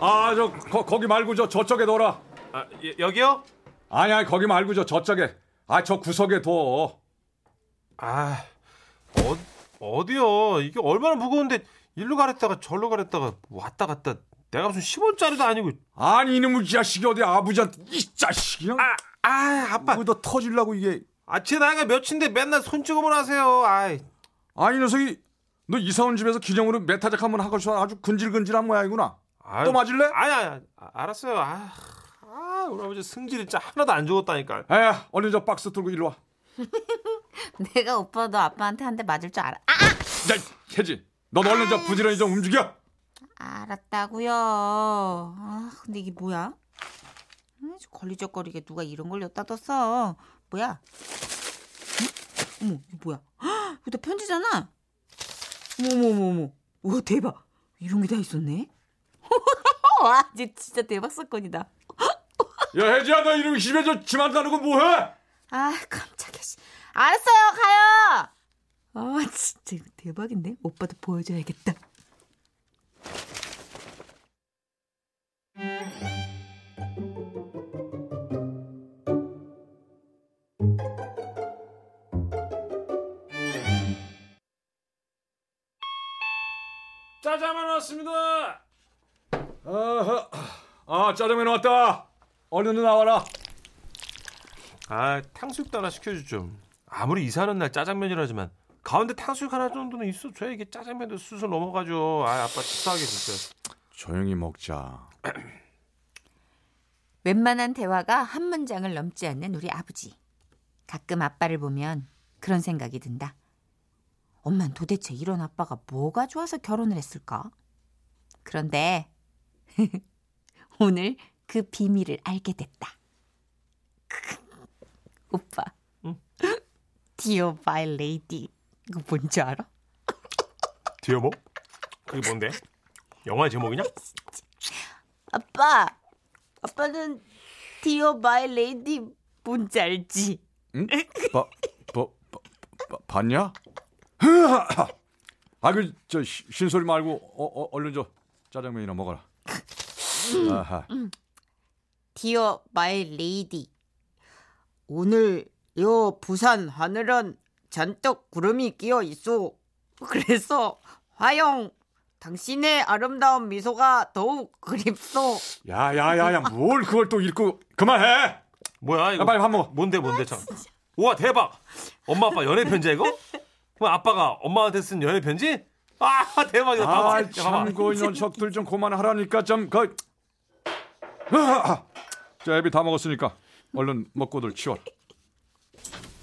아 저 거기 말고 저 저쪽에 둬라 아, 여, 여기요? 아니야 거기 말고 저 저쪽에 아 저 구석에 둬 아, 어, 어디요? 이게 얼마나 무거운데 일로 가랬다가 절로 가랬다가 왔다 갔다 내가 무슨 10원짜리도 아니고 아니 이놈의 자식이 어디 아버지한테 이 자식이 아, 아, 아빠. 뭐더 터질라고 이게 아, 제 나이가 몇인데 맨날 손찌검을 하세요. 아이. 아니 이 녀석이 너 이사 온 집에서 기념으로 메타작 한번 하고서 아주 근질근질한 모양이구나 아유, 또 맞을래? 아니, 아니, 아, 알았어요. 아, 아, 우리 아버지 승질이 진짜 하나도 안 죽었다니까. 에 얼른 저 박스 들고 일로 와 내가 오빠도 아빠한테 한 대 맞을 줄 알아. 아! 야, 혜지, 너도 얼른 저 부지런히 좀 움직여. 알았다고요. 아, 근데 이게 뭐야? 아, 저 걸리적거리게 누가 이런 걸 여기다 뒀어. 뭐야? 응? 어머, 이거 뭐야? 헉, 이거 다 편지잖아. 어머, 어머, 어머, 어머. 우와, 대박. 이런 게 다 있었네. 와, 이제 진짜 대박 사건이다. 야, 혜지야, 너 이러면 집에 저 집안 다니고 뭐해? 아, 깜짝이야. 씨. 알았어요, 가요. 아, 진짜 이거 대박인데? 오빠도 보여줘야겠다. 짜장면 왔습니다. 아하, 아, 짜장면 왔다. 얼른 나와라. 아, 탕수육도 하나 시켜주죠. 아무리 이사하는 날 짜장면이라지만 가운데 탕수육 하나 정도는 있어 줘야 이게 짜장면도 수술 넘어가죠. 아, 아빠 치사하게 진짜. 조용히 먹자. 웬만한 대화가 한 문장을 넘지 않는 우리 아버지. 가끔 아빠를 보면 그런 생각이 든다. 엄만 도대체 이런 아빠가 뭐가 좋아서 결혼을 했을까? 그런데 오늘 그 비밀을 알게 됐다. 오빠. 응? Dear my lady. 이거 뭔지 알아? 뒤에 뭐? 그게 뭔데? 영화 제목이냐? 아빠. 아빠는 Dear my lady 뭔지 알지? 응? 봐, 봐, 봐, 봐, 봤냐? 아, 그, 저, 시- 신소리 말고, 어, 어, 얼른 저, 짜장면이나 먹어라. 아하. Dear my lady. 오늘 요 부산 하늘은 잔뜩 구름이 끼어 있어. 그래서 화영 당신의 아름다운 미소가 더욱 그립소. 야, 야, 야, 야, 뭘 그걸 또 읽고, 그만해! 뭐야 이거? 야, 빨리 밥 먹어. 뭔데 뭔데 참. 우와 대박. 엄마 아빠 연애 편지야 이거? 그럼 아빠가 엄마한테 쓴 연애 편지? 아 대박이다. 봐봐. 아, 야, 봐봐. 참, 그 녀석들 좀 그만하라니까, 좀, 그. 아, 자, 애비 다 먹었으니까, 얼른 먹고들 치워라.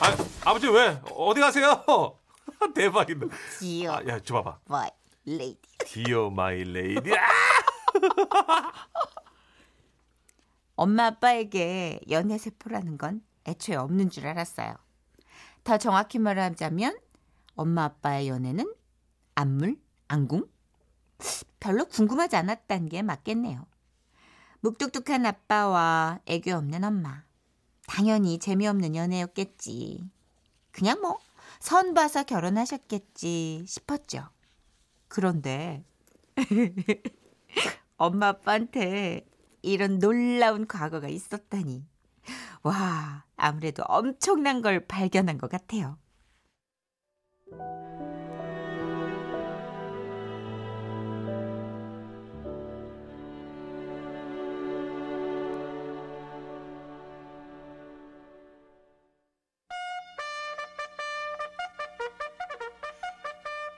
아, 아버지 왜? 어디 가세요? 대박이다. Dear 아, 야, 줘 봐봐. my lady. Dear my lady. 아! 엄마 아빠에게 연애 세포라는 건 애초에 없는 줄 알았어요. 더 정확히 말하자면 엄마 아빠의 연애는 안물, 안궁? 별로 궁금하지 않았다는 게 맞겠네요. 묵뚝뚝한 아빠와 애교 없는 엄마. 당연히 재미없는 연애였겠지. 그냥 뭐 선 봐서 결혼하셨겠지 싶었죠. 그런데 엄마 아빠한테 이런 놀라운 과거가 있었다니. 와, 아무래도 엄청난 걸 발견한 것 같아요.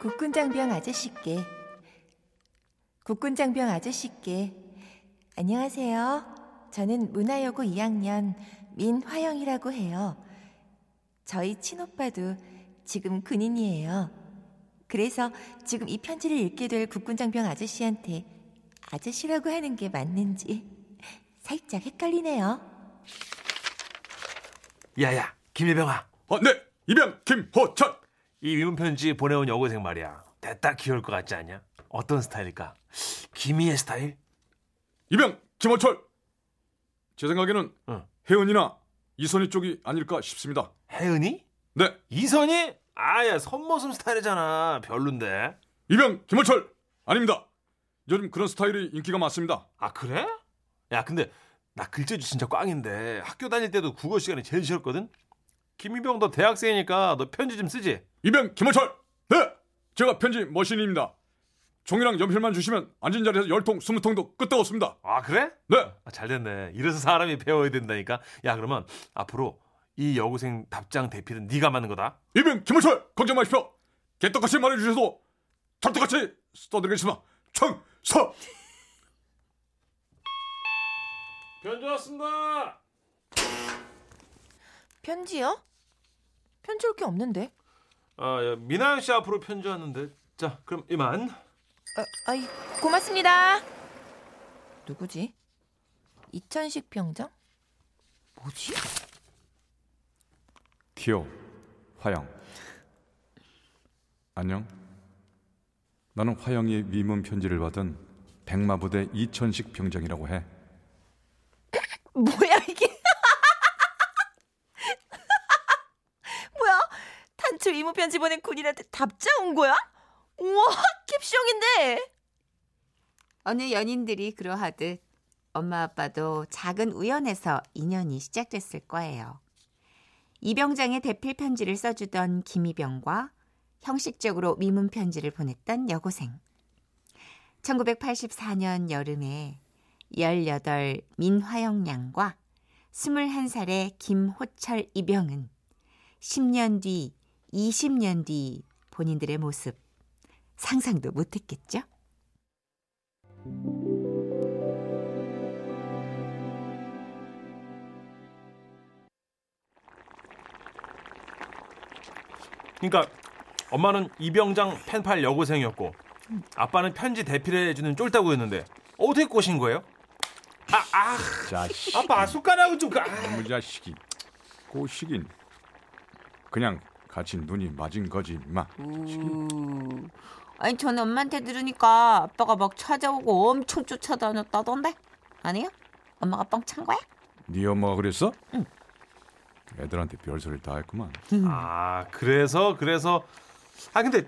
국군장병 아저씨께 국군장병 아저씨께 안녕하세요. 저는 문화여고 2학년 민화영이라고 해요. 저희 친오빠도 지금 군인이에요. 그래서 지금 이 편지를 읽게 될 국군장병 아저씨한테 아저씨라고 하는 게 맞는지 살짝 헷갈리네요. 야야 김일병아 어, 네. 이병 김호천. 이 위문 편지 보내온 여고생 말이야 됐다 귀여울 것 같지 않냐? 어떤 스타일일까? 김희애 스타일? 이병 김호철. 제 생각에는 응. 혜은이나 이선희 쪽이 아닐까 싶습니다. 혜은이? 네. 이선희? 아야 선모습 스타일이잖아 별론데 이병 김호철 아닙니다. 요즘 그런 스타일이 인기가 많습니다. 아 그래? 야 근데 나 글재주 진짜 꽝인데 학교 다닐 때도 국어 시간이 제일 싫었거든 김희병 너 대학생이니까 너 편지 좀 쓰지 이병 김호철. 네. 제가 편지 머신입니다. 종이랑 연필만 주시면 앉은 자리에서 열 통, 스무 통도 끄떡없습니다. 아 그래? 네. 아, 잘 됐네 이래서 사람이 배워야 된다니까 야 그러면 앞으로 이 여고생 답장 대필은 네가 맡는 거다 이병 김호철 걱정 마십시오. 개떡같이 말해주셔도 찰떡같이 써드리겠습니다. 청서. 편지 왔습니다 편지요? 편지 올 게 없는데. 아 야, 미나영 씨 앞으로 편지 왔는데 자 그럼 이만 어, 아이, 고맙습니다. 누구지? 이천식 병장? 뭐지? 기호 화영. 안녕. 나는 화영이 위문 편지를 받은 백마부대 이천식 병장이라고 해. 뭐야? 단추 이모 편지 보낸 군인한테 답장 온 거야? 우와 캡숑인데. 어느 연인들이 그러하듯 엄마 아빠도 작은 우연에서 인연이 시작됐을 거예요. 이병장의 대필 편지를 써주던 김이병과 형식적으로 미문 편지를 보냈던 여고생. 1984년 여름에 18 민화영 양과 21살의 김호철 이병은 10년 뒤, 20년 뒤 본인들의 모습 상상도 못했겠죠? 그러니까 엄마는 이병장 펜팔 여고생이었고 아빠는 편지 대필해주는 쫄따구였는데 어떻게 꼬신 거예요? 아, 아, 자식. 아빠 숟가락을 좀 가. 너무 자식이. 꼬시긴. 그냥 같이 눈이 맞은 거지, 마. 우. 아니 저는 엄마한테 들으니까 아빠가 막 찾아오고 엄청 쫓아다녔다던데 아니요? 엄마가 뻥찬 거야? 네 엄마가 그랬어? 애들한테 별소리를 다 했구만. 아, 그래서 그래서 아 근데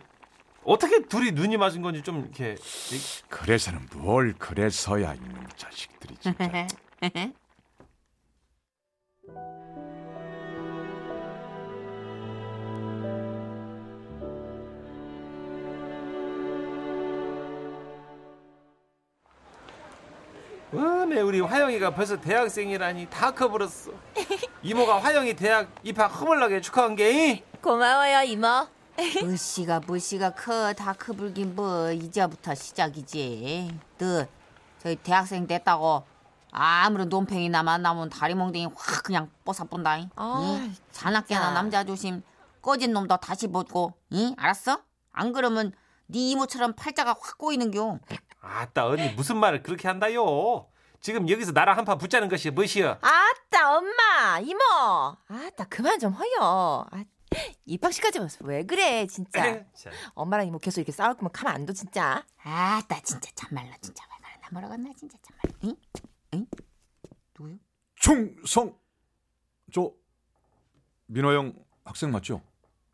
어떻게 둘이 눈이 맞은 건지 좀 이렇게 이- 그래서는 뭘 그래서야 이놈 자식들이 진짜. 어메 우리 화영이가 벌써 대학생이라니 다 커버렸어. 이모가 화영이 대학 입학 허물나게 축하한 게. 고마워요 이모. 무시가 무시가 커 다 커불긴 뭐 이제부터 시작이지 너 저희 대학생 됐다고 아무런 논팽이나 만 나면 다리 몽둥이 확 그냥 뽀사본다 아, 자나깨나 진짜. 남자 조심 꺼진 놈도 다시 보고 응 알았어? 안 그러면 네 이모처럼 팔자가 확 꼬이는겨 아따 언니 무슨 말을 그렇게 한다요? 지금 여기서 나랑 한판 붙자는 것이 무엇이여? 아따 엄마 이모. 아따 그만 좀 허여. 아, 입학식까지 왔어. 왜 그래 진짜. 자, 엄마랑 이모 계속 이렇게 싸울 거면 가만 안 둬 진짜. 아나 진짜 참말로 진짜 왜 그러나 뭐라 갔나 진짜 참말로 응? 응? 누구요? 충성. 저 민호영 학생 맞죠?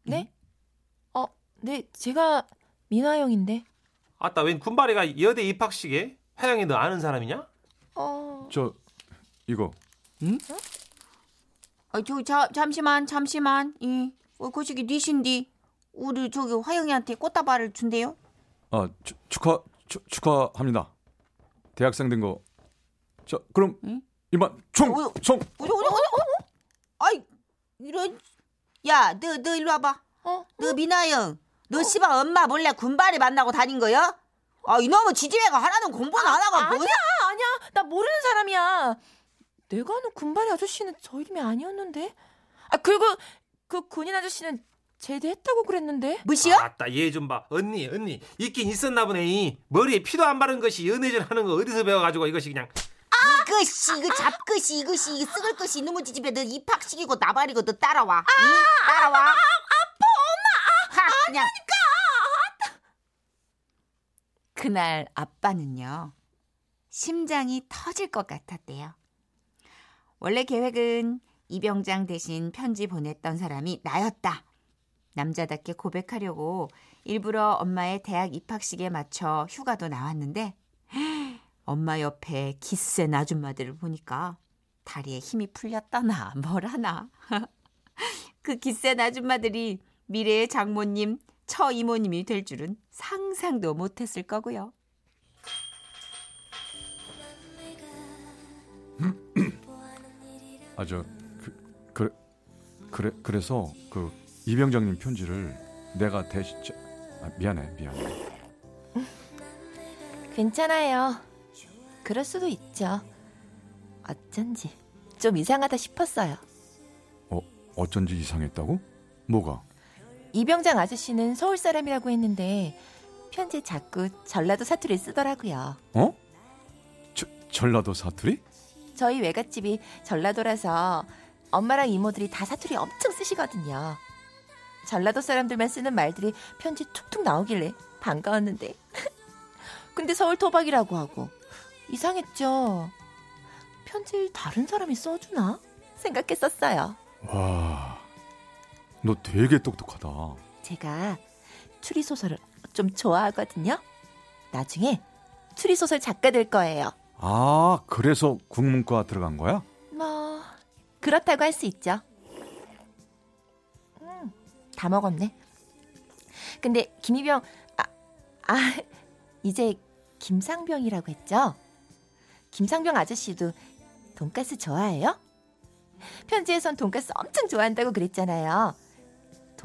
네? 어, 네 제가 민화영인데. 아따 웬 군바리가 여대 입학식에 화영이 너 아는 사람이냐? 어. 저 이거 아, 저, 자, 잠시만, 잠시만. 이, 어, 거시기 니신디. 우리 저기 화영이한테 꽃다발을 준대요. 아 추, 축하 추, 축하합니다. 대학생 된 거. 자 그럼 응? 이만 충성. 어디, 어디, 어디, 어디? 아이, 이런. 야, 너, 너 일로 와봐. 어? 너 미나 영. 너 씨발 엄마 몰래 군발이 만나고 다닌 거야? 아, 이놈은 지지배가 하나는 공부는 안 하고 뭐야? 아니야 아니야 나 모르는 사람이야. 내가 아는 군발이 아저씨는 저 이름이 아니었는데. 아 그리고 그 군인 아저씨는 제대했다고 그랬는데. 무시요? 아따 얘 좀 봐. 언니 언니 있긴 있었나 보네. 이. 머리에 피도 안 바른 것이 연애질 하는 거 어디서 배워가지고 이것이 그냥 이것이 이거 잡것이 이것이 이거 썩을 것이 이놈의 집에 너 입학시키고 나발이고 너 따라와 응? 따라와 아 그냥. 그날 아빠는요 심장이 터질 것 같았대요. 원래 계획은 이병장 대신 편지 보냈던 사람이 나였다. 남자답게 고백하려고 일부러 엄마의 대학 입학식에 맞춰 휴가도 나왔는데 엄마 옆에 기센 아줌마들을 보니까 다리에 힘이 풀렸다나 뭘하나. 그 기센 아줌마들이 미래의 장모님, 처 이모님이 될 줄은 상상도 못했을 거고요. 아저 그, 그래 그래 그래서 그 이병장님 편지를 내가 대신 저, 아, 미안해 미안해. 괜찮아요. 그럴 수도 있죠. 어쩐지 좀 이상하다 싶었어요. 어 어쩐지 이상했다고? 뭐가? 이병장 아저씨는 서울 사람이라고 했는데 편지에 자꾸 전라도 사투리를 쓰더라고요. 어? 저, 전라도 사투리? 저희 외갓집이 전라도라서 엄마랑 이모들이 다 사투리 엄청 쓰시거든요. 전라도 사람들만 쓰는 말들이 편지 툭툭 나오길래 반가웠는데. 근데 서울 토박이라고 하고 이상했죠. 편지를 다른 사람이 써주나 생각했었어요. 와, 너 되게 똑똑하다. 제가 추리 소설을 좀 좋아하거든요. 나중에 추리 소설 작가 될 거예요. 아, 그래서 국문과 들어간 거야? 뭐 그렇다고 할 수 있죠. 음, 다 먹었네. 근데 김희병 아, 아 이제 김상병이라고 했죠? 김상병 아저씨도 돈가스 좋아해요? 편지에선 돈가스 엄청 좋아한다고 그랬잖아요.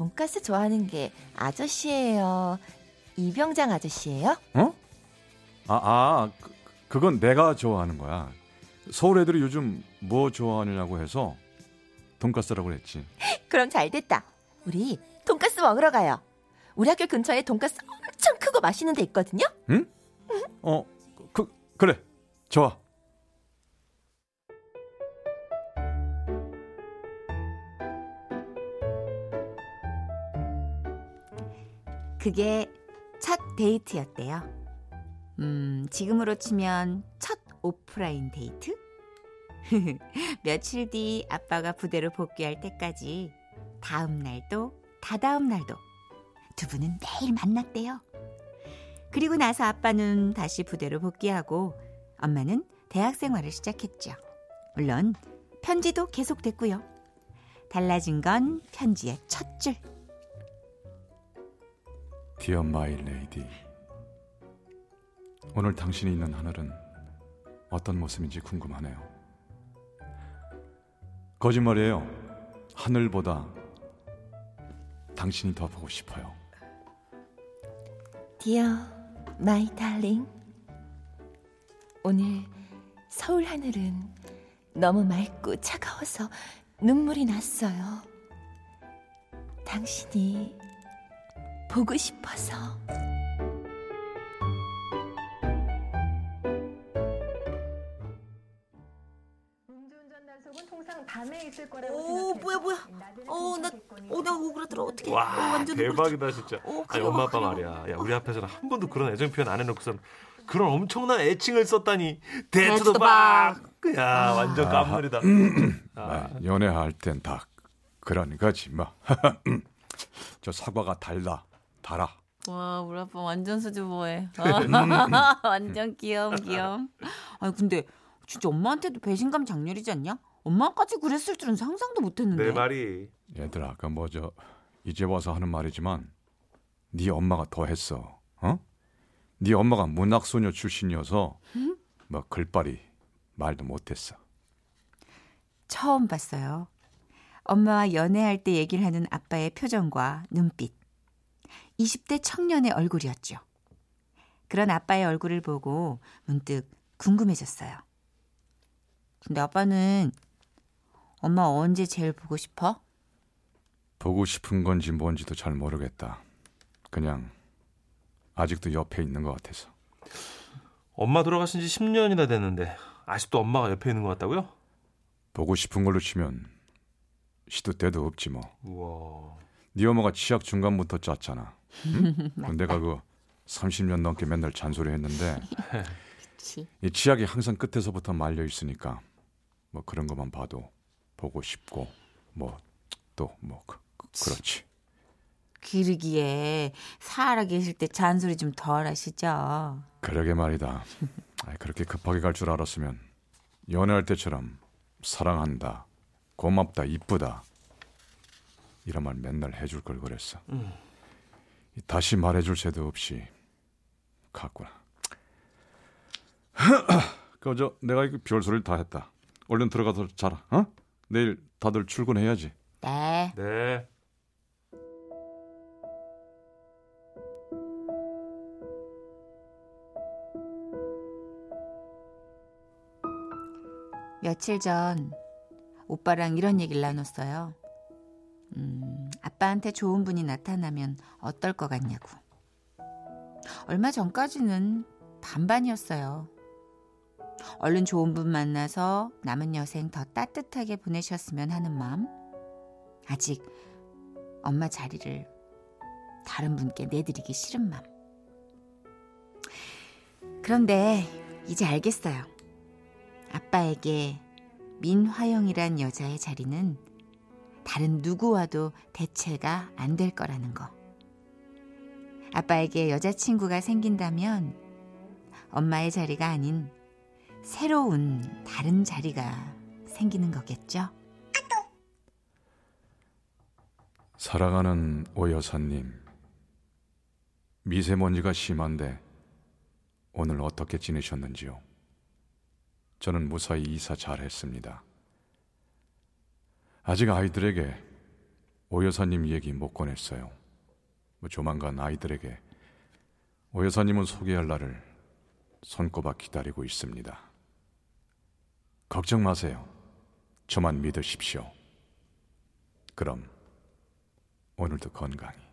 돈가스 좋아하는 게 아저씨예요? 이병장 아저씨예요? 어? 아, 아, 그, 그건 내가 좋아하는 거야. 서울 애들이 요즘 뭐 좋아하느냐고 해서 돈가스라고 했지. 그럼 잘 됐다. 우리 돈가스 먹으러 가요. 우리 학교 근처에 돈가스 엄청 크고 맛있는 데 있거든요. 어, 그 그래, 좋아. 그게 첫 데이트였대요. 음, 지금으로 치면 첫 오프라인 데이트? 며칠 뒤 아빠가 부대로 복귀할 때까지 다음 날도 다다음 날도 두 분은 매일 만났대요. 그리고 나서 아빠는 다시 부대로 복귀하고 엄마는 대학 생활을 시작했죠. 물론 편지도 계속됐고요. 달라진 건 편지의 첫 줄. Dear my lady. 오늘 당신이 있는 하늘은 어떤 모습인지 궁금하네요. 거짓말이에요. 하늘보다 당신이 더 보고 싶어요. Dear my darling. 오늘 서울 하늘은 너무 맑고 차가워서 눈물이 났어요. 당신이 보고 싶어서. 음주운전 단속은 통상 밤에 있을 거라고 오, 뭐야, 뭐야. 낮에는 어, 나, 통행권이 어, 나 오그라들어. 어떻게? 와 대박이다 진짜. 어, 아니 엄마 아빠. 말이야. 야 우리 앞에서는 한 번도 그런 애정 표현 안 해놓고선 그런 엄청난 애칭을 썼다니. 데이트 더 데이트도 박. 야 완전 깜놀이다. 아, 아, 연애할 땐 다 그런 거지 뭐. 저 사과가 달다, 달아. 와, 우리 아빠 완전 수줍어해. 음. 완전 귀여움, 귀여움. 아니, 근데 진짜 엄마한테도 배신감 장렬이지 않냐? 엄마까지 그랬을 줄은 상상도 못했는데. 내 말이. 얘들아, 그뭐저 이제 와서 하는 말이지만 네 엄마가 더 했어. 어? 네 엄마가 문학 소녀 출신이어서 뭐 글빨이 말도 못했어. 처음 봤어요. 엄마와 연애할 때 얘기를 하는 아빠의 표정과 눈빛. 20대 청년의 얼굴이었죠. 그런 아빠의 얼굴을 보고 문득 궁금해졌어요. 근데 아빠는 엄마 언제 제일 보고 싶어? 보고 싶은 건지 뭔지도 잘 모르겠다. 그냥 아직도 옆에 있는 것 같아서. 엄마 돌아가신 지 10년이나 됐는데 아직도 엄마가 옆에 있는 것 같다고요? 보고 싶은 걸로 치면 시도 때도 없지 뭐. 우와. 네 엄마가 치약 중간부터 짰잖아. 응? 내가 그 30년 넘게 맨날 잔소리 했는데 그치. 이 치약이 항상 끝에서부터 말려 있으니까 뭐 그런 것만 봐도 보고 싶고 뭐 또뭐 그, 그렇지. 그러기에 살아 계실 때 잔소리 좀 덜 하시죠. 그러게 말이다. 아이, 그렇게 급하게 갈 줄 알았으면 연애할 때처럼 사랑한다, 고맙다, 이쁘다 이런 말 맨날 해줄 걸 그랬어. 이 다시 말해줄 새도 없이 갔구나. 그저 내가 이 별소리를 다 했다. 얼른 들어가서 자라. 어? 내일 다들 출근해야지. 네. 네. 며칠 전 오빠랑 이런 얘기를 나눴어요. 음, 아빠한테 좋은 분이 나타나면 어떨 것 같냐고. 얼마 전까지는 반반이었어요. 얼른 좋은 분 만나서 남은 여생 더 따뜻하게 보내셨으면 하는 마음. 아직 엄마 자리를 다른 분께 내드리기 싫은 마음. 그런데 이제 알겠어요. 아빠에게 민화영이란 여자의 자리는 다른 누구와도 대체가 안 될 거라는 거. 아빠에게 여자친구가 생긴다면 엄마의 자리가 아닌 새로운 다른 자리가 생기는 거겠죠? 사랑하는 오 여사님, 미세먼지가 심한데 오늘 어떻게 지내셨는지요? 저는 무사히 이사 잘 했습니다. 아직 아이들에게 오 여사님 얘기 못 꺼냈어요. 뭐 조만간 아이들에게 오 여사님은 소개할 날을 손꼽아 기다리고 있습니다. 걱정 마세요. 저만 믿으십시오. 그럼 오늘도 건강히.